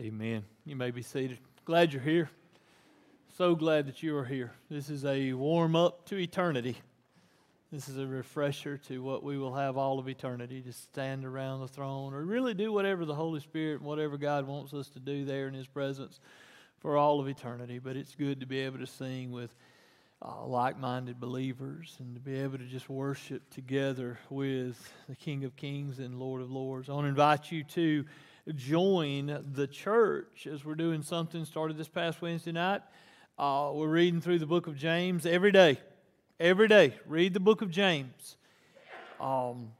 Amen. You may be seated. Glad you're here. So glad that you are here. This is a warm up to eternity. This is a refresher to what we will have all of eternity to stand around the throne or really do whatever the Holy Spirit, and whatever God wants us to do there in His presence for all of eternity. But it's good to be able to sing with uh, like minded believers and to be able to just worship together with the King of Kings and Lord of Lords. I want to invite you to join the church as we're doing something started this past Wednesday night. Uh, we're reading through the book of James every day. Every day, read the book of James. Um,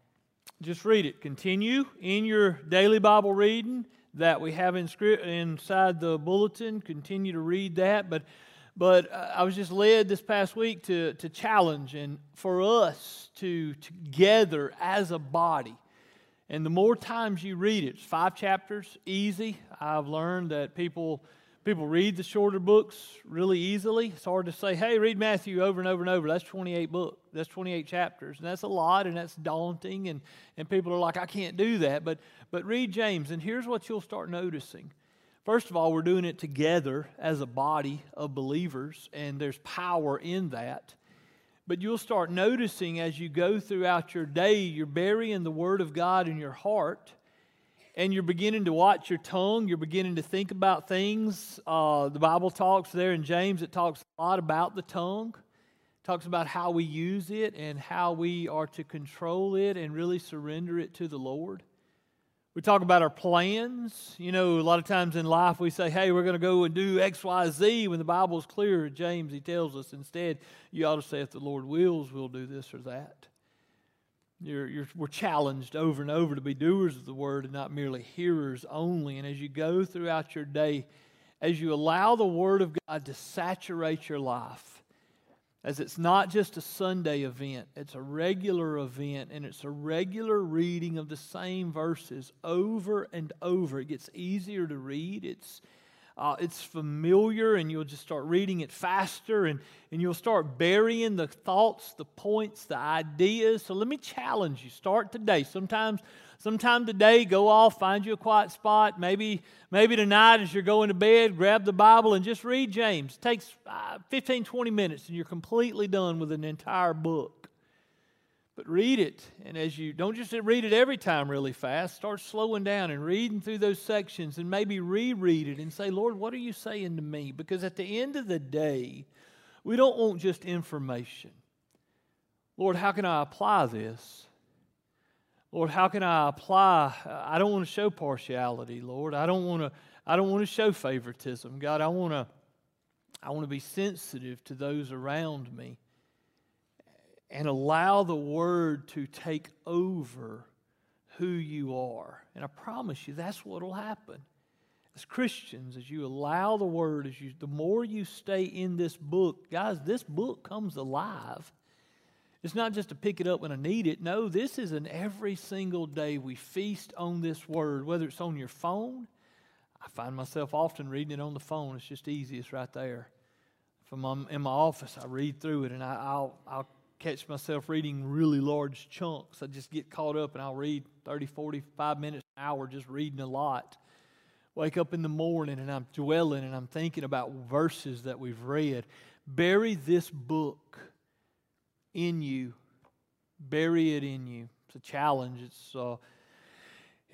just read it. Continue in your daily Bible reading that we have in script, inside the bulletin. Continue to read that. But, but uh, I was just led this past week to, to challenge and for us to together as a body and the more times you read it, it's five chapters, easy. I've learned that people people read the shorter books really easily. It's hard to say, hey, read Matthew over and over and over. That's 28 books. That's 28 chapters. And that's a lot and that's daunting. And, and people are like, I can't do that. But, but read James. And here's what you'll start noticing. First of all, we're doing it together as a body of believers, and there's power in that. But you'll start noticing as you go throughout your day, you're burying the Word of God in your heart, and you're beginning to watch your tongue. You're beginning to think about things. Uh, the Bible talks there in James, it talks a lot about the tongue, it talks about how we use it and how we are to control it and really surrender it to the Lord. We talk about our plans. You know, a lot of times in life we say, hey, we're going to go and do X, Y, Z. When the Bible is clear, James, he tells us instead, you ought to say, if the Lord wills, we'll do this or that. You're, you're, we're challenged over and over to be doers of the word and not merely hearers only. And as you go throughout your day, as you allow the word of God to saturate your life, as it's not just a Sunday event, it's a regular event and it's a regular reading of the same verses over and over. It gets easier to read. It's, uh, it's familiar, and you'll just start reading it faster, and, and you'll start burying the thoughts, the points, the ideas. So let me challenge you. Start today. Sometimes sometime today go off find you a quiet spot. Maybe maybe tonight as you're going to bed grab the bible and just read james. It takes uh, 15 20 minutes and you're completely done with an entire book. But read it. And as you don't just read it every time really fast. Start slowing down and reading through those sections and maybe reread it and say lord what are you saying to me? Because at the end of the day we don't want just information. Lord how can i apply this Lord, how can I apply? I don't want to show partiality, Lord. I don't want to I don't want to show favoritism. God, I want to I want to be sensitive to those around me and allow the word to take over who you are. And I promise you that's what will happen. As Christians, as you allow the word, as you the more you stay in this book, guys, this book comes alive it's not just to pick it up when I need it. No, this is an every single day we feast on this word, whether it's on your phone. I find myself often reading it on the phone. It's just easiest right there. If I'm in my office, I read through it and I, will I'll catch myself reading really large chunks. I just get caught up and I'll read 30, 45 minutes, an hour, just reading a lot. Wake up in the morning and I'm dwelling and I'm thinking about verses that we've read. Bury this book in you. Bury it in you. It's a challenge. It's uh,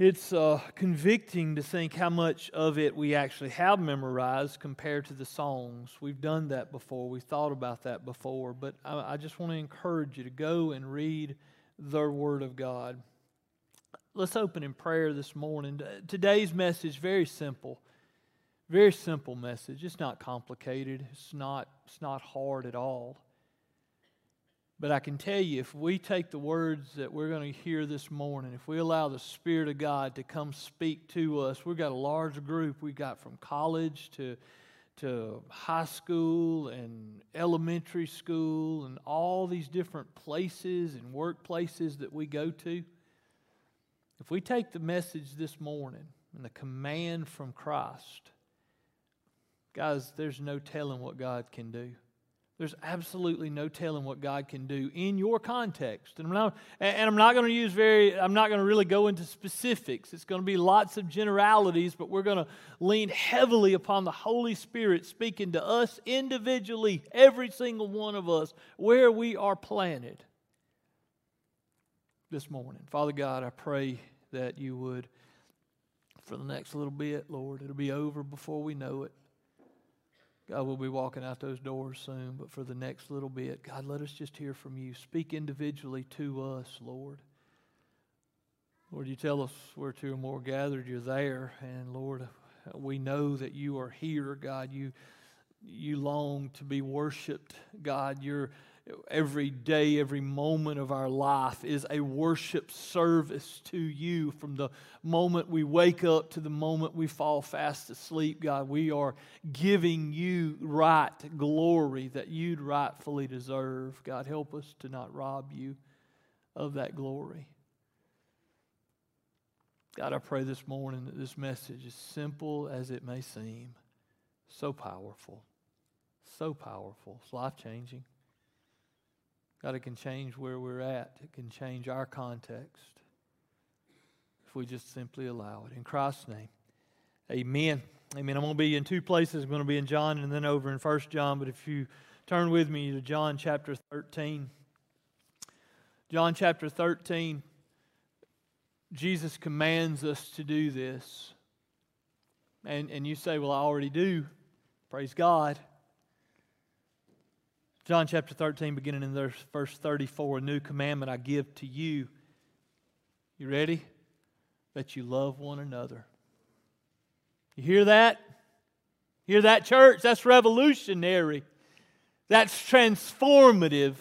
it's uh, convicting to think how much of it we actually have memorized compared to the songs. We've done that before. We've thought about that before. But I, I just want to encourage you to go and read the Word of God. Let's open in prayer this morning. Today's message very simple. Very simple message. It's not complicated. It's not, it's not hard at all. But I can tell you, if we take the words that we're going to hear this morning, if we allow the Spirit of God to come speak to us, we've got a large group. We've got from college to, to high school and elementary school and all these different places and workplaces that we go to. If we take the message this morning and the command from Christ, guys, there's no telling what God can do. There's absolutely no telling what God can do in your context. And I'm not, and I'm not going to use very, I'm not going to really go into specifics. It's going to be lots of generalities, but we're going to lean heavily upon the Holy Spirit speaking to us individually, every single one of us, where we are planted this morning. Father God, I pray that you would, for the next little bit, Lord, it'll be over before we know it. God, we'll be walking out those doors soon, but for the next little bit, God, let us just hear from you. Speak individually to us, Lord. Lord, you tell us where two or more gathered, you're there. And Lord, we know that you are here, God. You, you long to be worshiped, God. You're every day, every moment of our life is a worship service to you. From the moment we wake up to the moment we fall fast asleep, God, we are giving you right glory that you'd rightfully deserve. God, help us to not rob you of that glory. God, I pray this morning that this message, as simple as it may seem, so powerful, so powerful, it's life changing. God, it can change where we're at, it can change our context if we just simply allow it. In Christ's name, amen. Amen. I'm going to be in two places. I'm going to be in John and then over in First John. But if you turn with me to John chapter 13, John chapter 13, Jesus commands us to do this. And, and you say, Well, I already do. Praise God. John chapter 13, beginning in verse 34, a new commandment I give to you. You ready? That you love one another. You hear that? Hear that, church? That's revolutionary. That's transformative.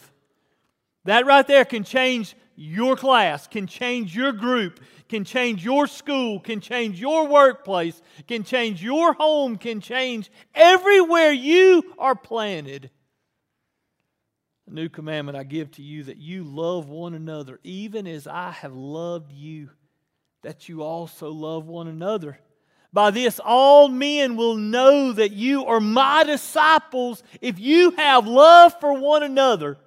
That right there can change your class, can change your group, can change your school, can change your workplace, can change your home, can change everywhere you are planted. A new commandment I give to you that you love one another, even as I have loved you, that you also love one another. By this, all men will know that you are my disciples if you have love for one another.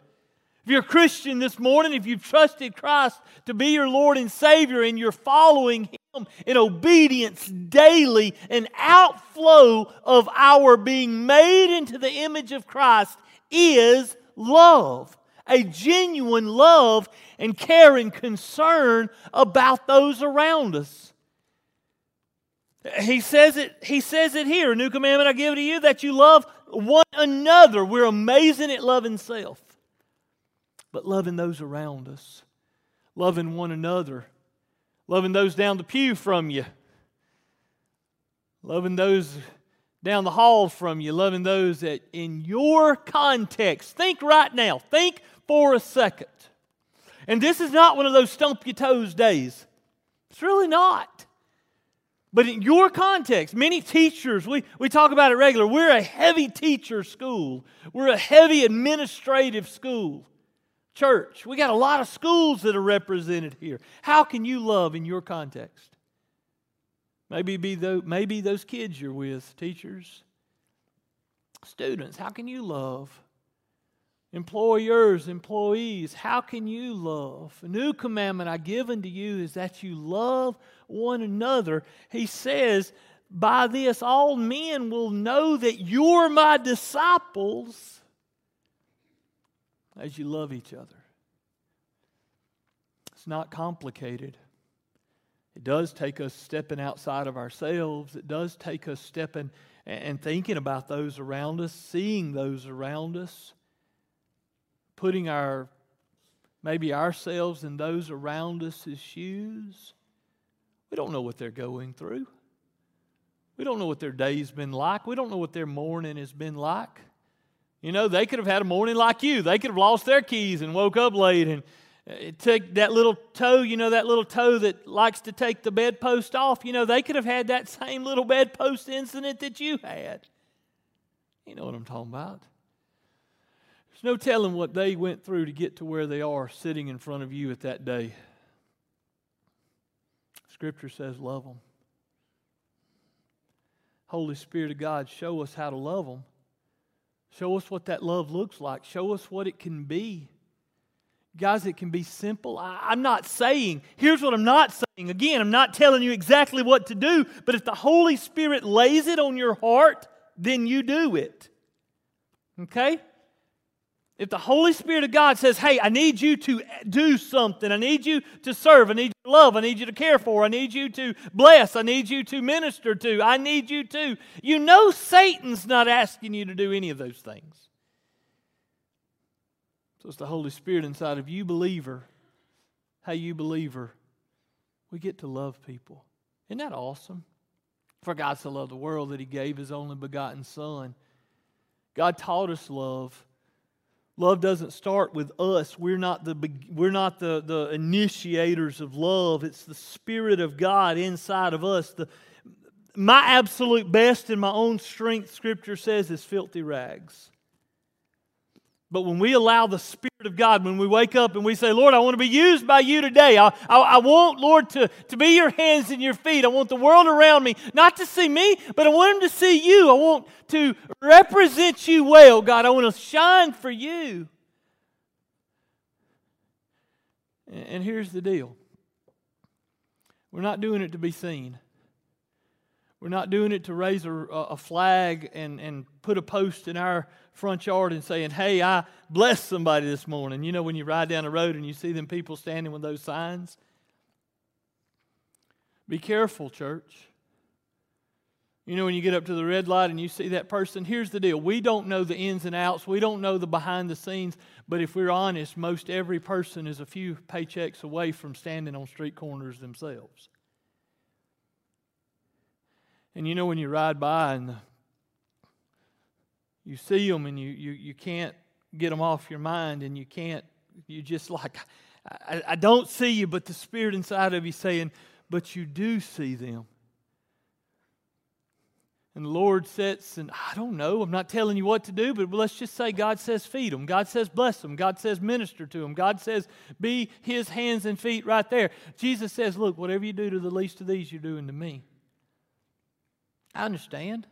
If you're a Christian this morning, if you've trusted Christ to be your Lord and Savior and you're following Him in obedience daily, an outflow of our being made into the image of Christ is love, a genuine love and care and concern about those around us. He says it, he says it here, new commandment I give to you that you love one another. We're amazing at loving self, but loving those around us, loving one another, loving those down the pew from you, loving those down the hall from you, loving those that in your context, think right now, think for a second. And this is not one of those stump your toes days. It's really not. But in your context, many teachers, we, we talk about it regular. We're a heavy teacher school. We're a heavy administrative school. Church, we got a lot of schools that are represented here. How can you love in your context? Maybe, be those, maybe those kids you're with, teachers, students, how can you love? Employers, employees, how can you love? A new commandment I give unto you is that you love one another. He says, By this all men will know that you're my disciples as you love each other. It's not complicated. It does take us stepping outside of ourselves. It does take us stepping and thinking about those around us, seeing those around us, putting our maybe ourselves and those around us' shoes. We don't know what they're going through. We don't know what their day's been like. We don't know what their morning has been like. You know, they could have had a morning like you. They could have lost their keys and woke up late and Uh, it took that little toe, you know, that little toe that likes to take the bedpost off. You know, they could have had that same little bedpost incident that you had. You know what I'm talking about. There's no telling what they went through to get to where they are sitting in front of you at that day. Scripture says, love them. Holy Spirit of God, show us how to love them Show us what that love looks like. Show us what it can be. Guys, it can be simple. I, am not saying, here's what I'm not saying. Again, I'm not telling you exactly what to do, but if the Holy Spirit lays it on your heart, then you do it. Okay? If the Holy Spirit of God says, hey, I need you to do something, I need you to serve, I need you to love, I need you to care for, I need you to bless, I need you to minister to, I need you to, you know Satan's not asking you to do any of those things. So it's the Holy Spirit inside of you, believer. Hey, you, believer, we get to love people. Isn't that awesome? For God so loved the world that He gave His only begotten Son. God taught us love. Love doesn't start with us. We're not the, we're not the, the initiators of love. It's the Spirit of God inside of us. The, my absolute best in my own strength, Scripture says, is filthy rags. But when we allow the Spirit of God, when we wake up and we say, Lord, I want to be used by you today. I, I, I, want, Lord, to, to be your hands and your feet. I want the world around me not to see me, but I want them to see you. I want to represent you well, God. I want to shine for you. And, and here's the deal we're not doing it to be seen. We're not doing it to raise a, a flag and, and put a post in our front yard and saying, Hey, I blessed somebody this morning. You know, when you ride down the road and you see them people standing with those signs? Be careful, church. You know, when you get up to the red light and you see that person, here's the deal. We don't know the ins and outs, we don't know the behind the scenes, but if we're honest, most every person is a few paychecks away from standing on street corners themselves. And you know, when you ride by and you see them and you, you, you can't get them off your mind and you can't, you just like, I, I don't see you, but the Spirit inside of you saying, but you do see them. And the Lord sits, and I don't know, I'm not telling you what to do, but let's just say God says feed them. God says bless them. God says minister to them. God says be his hands and feet right there. Jesus says, look, whatever you do to the least of these, you're doing to me. I understand.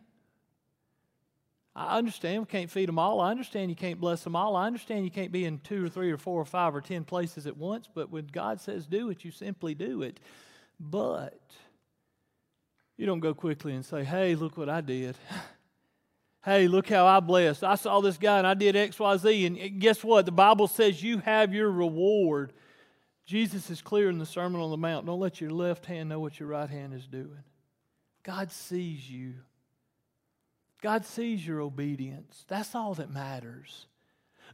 I understand we can't feed them all. I understand you can't bless them all. I understand you can't be in two or three or four or five or ten places at once, but when God says do it, you simply do it. But you don't go quickly and say, hey, look what I did. hey, look how I blessed. I saw this guy and I did X, Y, Z. And guess what? The Bible says you have your reward. Jesus is clear in the Sermon on the Mount. Don't let your left hand know what your right hand is doing. God sees you. God sees your obedience. That's all that matters.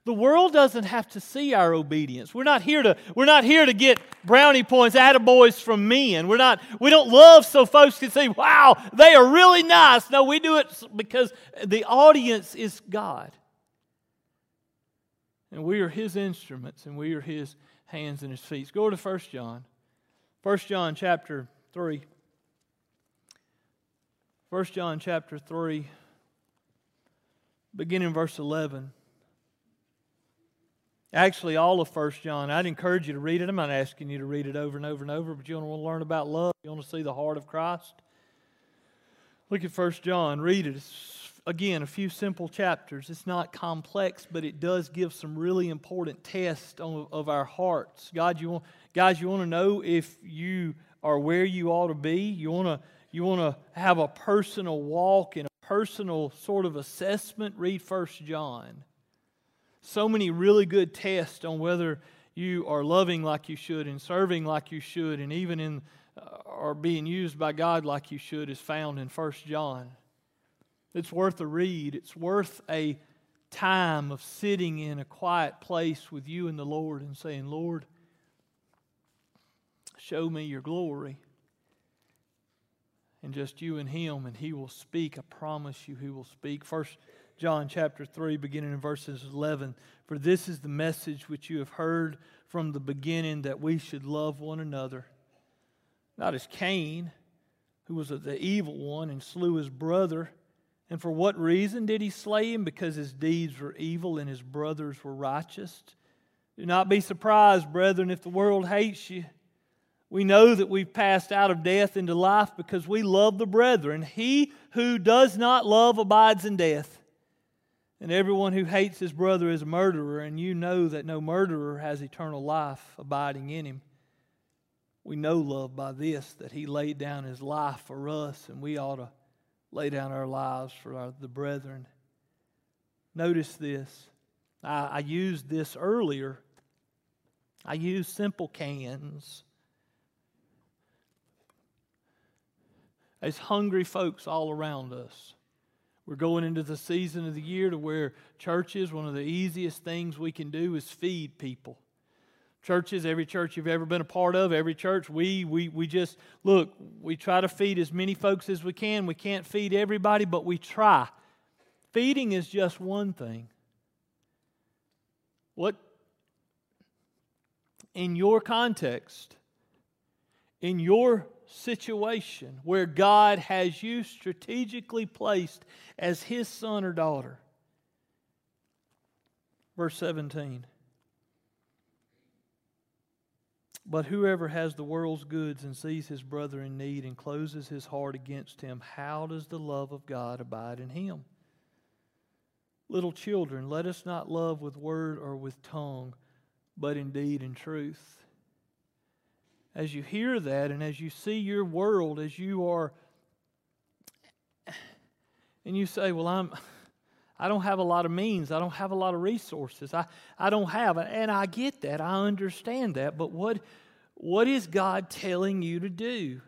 The world doesn't have to see our obedience. We're not here to, we're not here to get brownie points, attaboys from men. We're not, we don't love so folks can say, wow, they are really nice. No, we do it because the audience is God. And we are his instruments and we are his hands and his feet. Go to 1 John. 1 John chapter 3. 1 John chapter 3, beginning verse 11. Actually, all of 1 John, I'd encourage you to read it. I'm not asking you to read it over and over and over, but you want to learn about love, you want to see the heart of Christ. Look at 1 John, read it. It's, again, a few simple chapters. It's not complex, but it does give some really important tests of our hearts. God, you want, guys, you want to know if you are where you ought to be? You want to you want to have a personal walk and personal sort of assessment, read First John. So many really good tests on whether you are loving like you should and serving like you should and even in uh, are being used by God like you should is found in First John. It's worth a read. It's worth a time of sitting in a quiet place with you and the Lord and saying, Lord, show me your glory and just you and him, and he will speak. I promise you, he will speak. First John chapter 3, beginning in verses 11. For this is the message which you have heard from the beginning that we should love one another. Not as Cain, who was the evil one and slew his brother. And for what reason did he slay him? Because his deeds were evil and his brothers were righteous. Do not be surprised, brethren, if the world hates you. We know that we've passed out of death into life because we love the brethren. He who does not love abides in death. And everyone who hates his brother is a murderer, and you know that no murderer has eternal life abiding in him. We know love by this, that he laid down his life for us, and we ought to lay down our lives for our, the brethren. Notice this. I, I used this earlier. I used simple cans. There's hungry folks all around us. We're going into the season of the year to where churches, one of the easiest things we can do is feed people. Churches, every church you've ever been a part of, every church, we, we, we just, look, we try to feed as many folks as we can. We can't feed everybody, but we try. Feeding is just one thing. What, in your context, in your situation where God has you strategically placed as his son or daughter. Verse 17. But whoever has the world's goods and sees his brother in need and closes his heart against him, how does the love of God abide in him? Little children, let us not love with word or with tongue, but in deed and truth as you hear that and as you see your world, as you are, and you say, Well, I'm. I don't have a lot of means. I don't have a lot of resources. I, I don't have. And I get that. I understand that. But what, what is God telling you to do?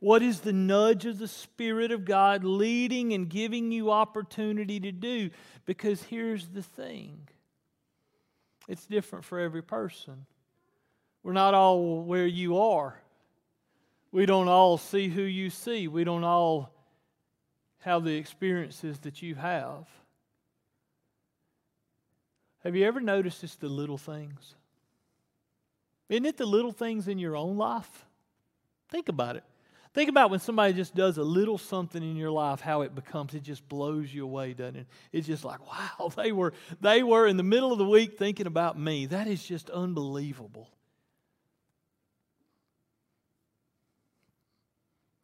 What is the nudge of the Spirit of God leading and giving you opportunity to do? Because here's the thing it's different for every person. We're not all where you are. We don't all see who you see. We don't all have the experiences that you have. Have you ever noticed it's the little things? Isn't it the little things in your own life? Think about it. Think about when somebody just does a little something in your life, how it becomes, it just blows you away, doesn't it? It's just like, wow, they were, they were in the middle of the week thinking about me. That is just unbelievable.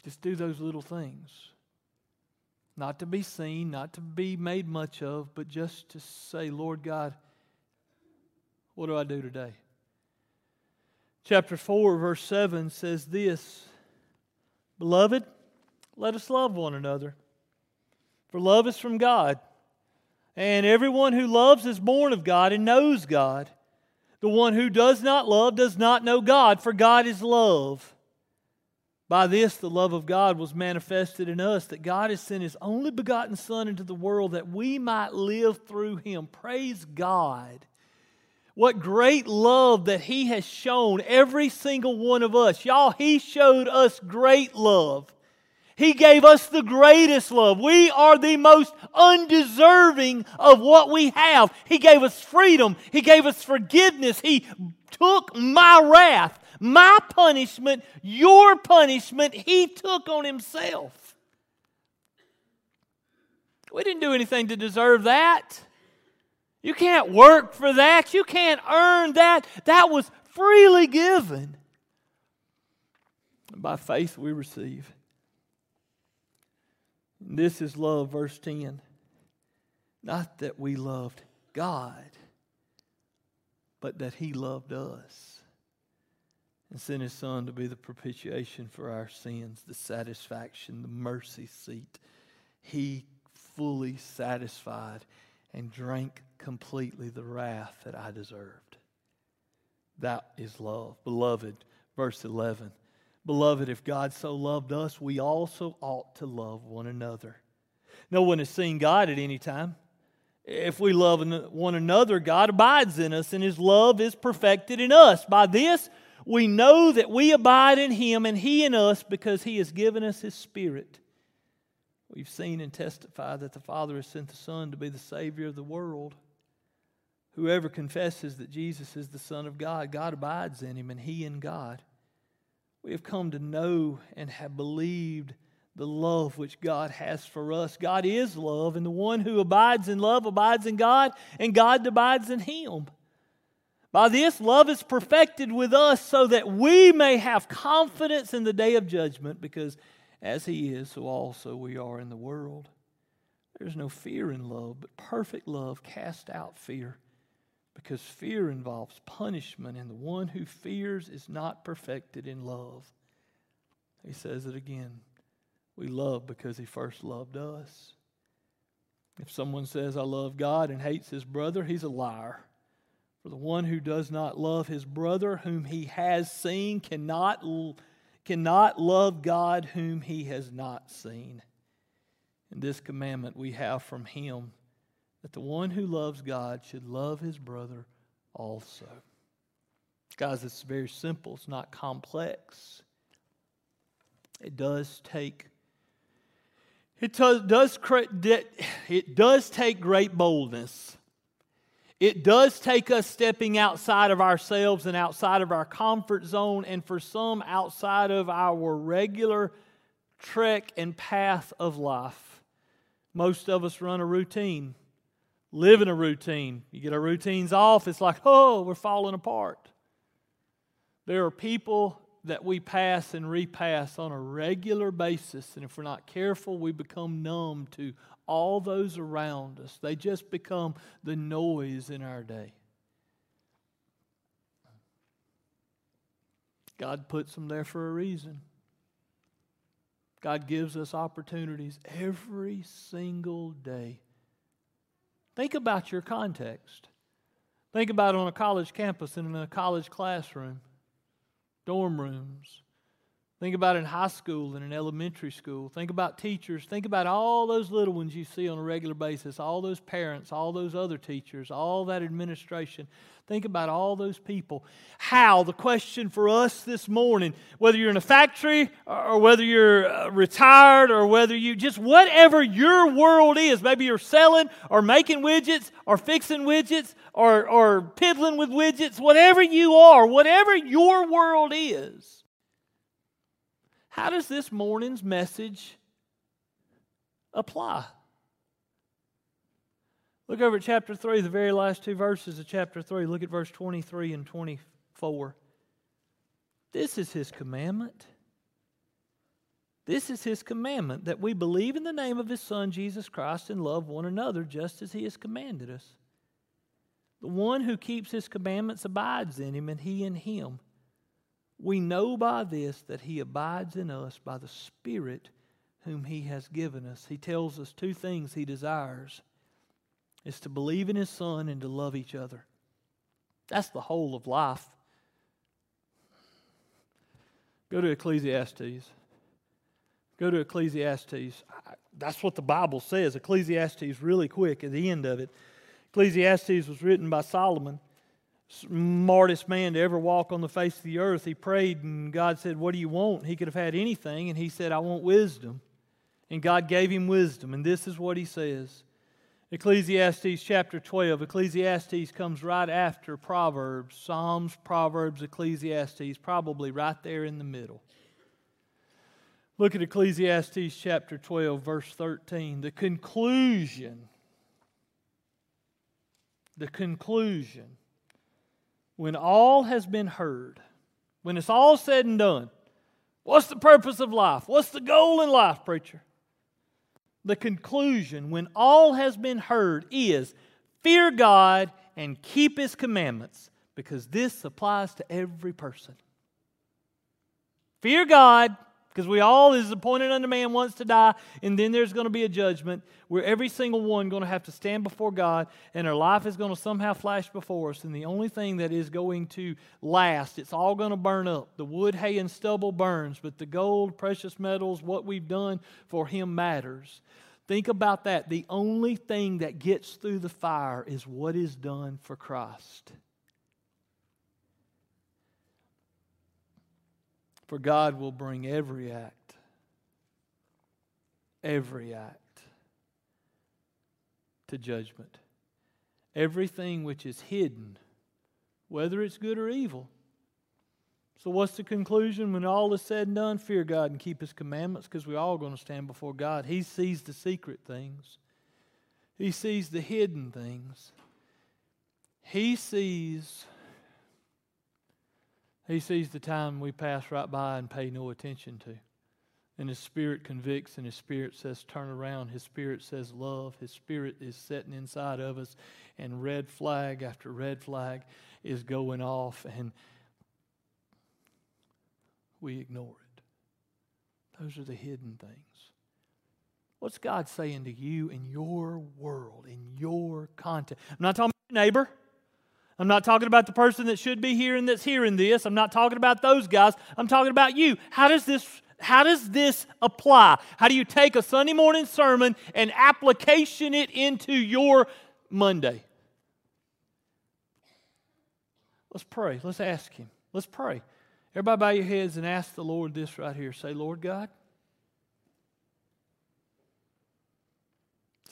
Just do those little things. Not to be seen, not to be made much of, but just to say, Lord God, what do I do today? Chapter 4, verse 7 says this Beloved, let us love one another, for love is from God. And everyone who loves is born of God and knows God. The one who does not love does not know God, for God is love. By this, the love of God was manifested in us, that God has sent His only begotten Son into the world that we might live through Him. Praise God. What great love that He has shown every single one of us. Y'all, He showed us great love. He gave us the greatest love. We are the most undeserving of what we have. He gave us freedom. He gave us forgiveness. He took my wrath my punishment, your punishment, he took on himself. We didn't do anything to deserve that. You can't work for that. You can't earn that. That was freely given. by faith we receive. This is love, verse 10. Not that we loved God, but that He loved us and sent his son to be the propitiation for our sins, the satisfaction, the mercy seat. He fully satisfied and drank completely the wrath that I deserved. That is love. Beloved, verse 11. Beloved, if God so loved us, we also ought to love one another. No one has seen God at any time. If we love one another, God abides in us, and his love is perfected in us. By this, we know that we abide in Him and He in us because He has given us His Spirit. We've seen and testified that the Father has sent the Son to be the Savior of the world. Whoever confesses that Jesus is the Son of God, God abides in Him and He in God. We have come to know and have believed the love which God has for us. God is love, and the one who abides in love abides in God, and God abides in Him. By this, love is perfected with us so that we may have confidence in the day of judgment, because as He is, so also we are in the world. There's no fear in love, but perfect love casts out fear because fear involves punishment, and the one who fears is not perfected in love. He says it again. We love because he first loved us. If someone says, I love God and hates his brother, he's a liar. For the one who does not love his brother whom he has seen cannot, cannot love God whom he has not seen. And this commandment we have from him that the one who loves God should love his brother also. Guys, it's very simple, it's not complex. It does take it does, it does take great boldness. It does take us stepping outside of ourselves and outside of our comfort zone, and for some, outside of our regular trek and path of life. Most of us run a routine, live in a routine. You get our routines off, it's like, oh, we're falling apart. There are people that we pass and repass on a regular basis. And if we're not careful, we become numb to all those around us. They just become the noise in our day. God puts them there for a reason. God gives us opportunities every single day. Think about your context. Think about on a college campus and in a college classroom dorm rooms. Think about in high school and in elementary school. Think about teachers. Think about all those little ones you see on a regular basis, all those parents, all those other teachers, all that administration. Think about all those people. How, the question for us this morning, whether you're in a factory or whether you're uh, retired or whether you just whatever your world is, maybe you're selling or making widgets or fixing widgets or, or piddling with widgets, whatever you are, whatever your world is how does this morning's message apply? Look over at chapter 3, the very last two verses of chapter 3. Look at verse 23 and 24. This is his commandment. This is his commandment that we believe in the name of his Son, Jesus Christ, and love one another just as he has commanded us. The one who keeps his commandments abides in him, and he in him. We know by this that he abides in us by the Spirit whom he has given us. He tells us two things he desires is to believe in his son and to love each other. That's the whole of life. Go to Ecclesiastes. Go to Ecclesiastes. That's what the Bible says. Ecclesiastes, really quick at the end of it. Ecclesiastes was written by Solomon smartest man to ever walk on the face of the earth. He prayed, and God said, What do you want? He could have had anything, and he said, I want wisdom. And God gave him wisdom, and this is what he says. Ecclesiastes chapter 12. Ecclesiastes comes right after Proverbs. Psalms, Proverbs, Ecclesiastes, probably right there in the middle. Look at Ecclesiastes chapter 12, verse 13. The conclusion. The conclusion when all has been heard, when it's all said and done, what's the purpose of life? What's the goal in life, preacher? The conclusion, when all has been heard, is fear God and keep His commandments, because this applies to every person. Fear God because we all is appointed unto man once to die, and then there's going to be a judgment where every single one going to have to stand before God, and our life is going to somehow flash before us. And the only thing that is going to last, it's all going to burn up. The wood, hay, and stubble burns, but the gold, precious metals, what we've done for Him matters. Think about that. The only thing that gets through the fire is what is done for Christ. For God will bring every act, every act to judgment. Everything which is hidden, whether it's good or evil. So, what's the conclusion when all is said and done? Fear God and keep His commandments because we're all going to stand before God. He sees the secret things, He sees the hidden things. He sees he sees the time we pass right by and pay no attention to. And His Spirit convicts, and His Spirit says, turn around. His Spirit says, love. His Spirit is sitting inside of us, and red flag after red flag is going off, and we ignore it. Those are the hidden things. What's God saying to you in your world, in your context? I'm not talking about your neighbor. I'm not talking about the person that should be here and that's hearing this. I'm not talking about those guys. I'm talking about you. How does this how does this apply? How do you take a Sunday morning sermon and application it into your Monday? Let's pray. Let's ask him. Let's pray. Everybody bow your heads and ask the Lord this right here. Say, Lord God,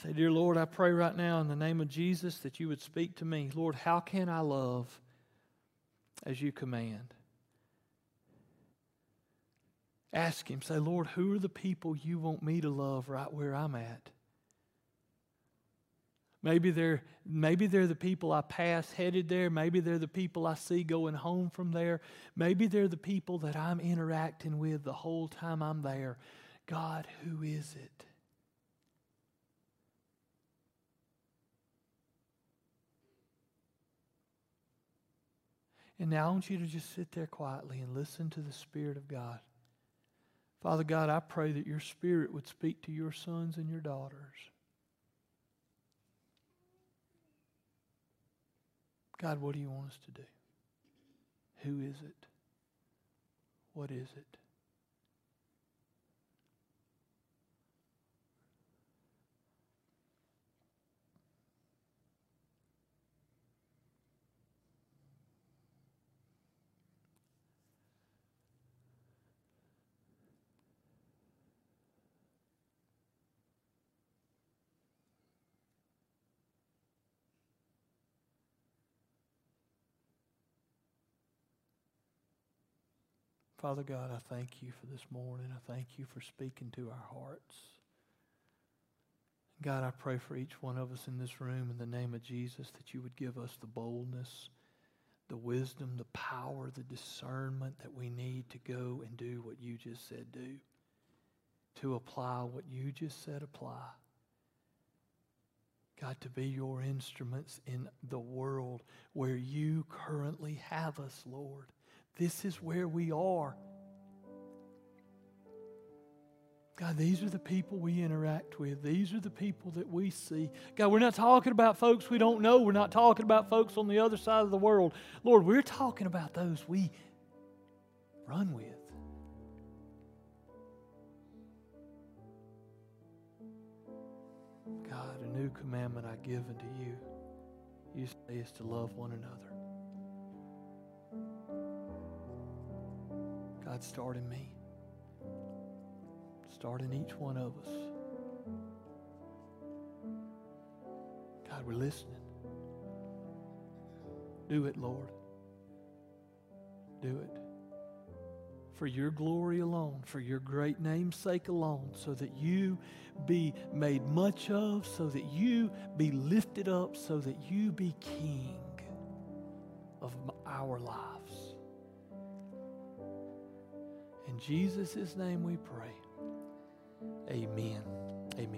Say, Dear Lord, I pray right now in the name of Jesus that you would speak to me. Lord, how can I love as you command? Ask Him, say, Lord, who are the people you want me to love right where I'm at? Maybe they're, maybe they're the people I pass headed there. Maybe they're the people I see going home from there. Maybe they're the people that I'm interacting with the whole time I'm there. God, who is it? And now I want you to just sit there quietly and listen to the Spirit of God. Father God, I pray that your Spirit would speak to your sons and your daughters. God, what do you want us to do? Who is it? What is it? Father God, I thank you for this morning. I thank you for speaking to our hearts. God, I pray for each one of us in this room in the name of Jesus that you would give us the boldness, the wisdom, the power, the discernment that we need to go and do what you just said do, to apply what you just said apply. God, to be your instruments in the world where you currently have us, Lord. This is where we are. God, these are the people we interact with. These are the people that we see. God, we're not talking about folks we don't know. We're not talking about folks on the other side of the world. Lord, we're talking about those we run with. God, a new commandment I give unto you. You say is to love one another. God, start in me. Start in each one of us. God, we're listening. Do it, Lord. Do it. For your glory alone, for your great name's sake alone, so that you be made much of, so that you be lifted up, so that you be king of our lives. Jesus' name we pray. Amen. Amen.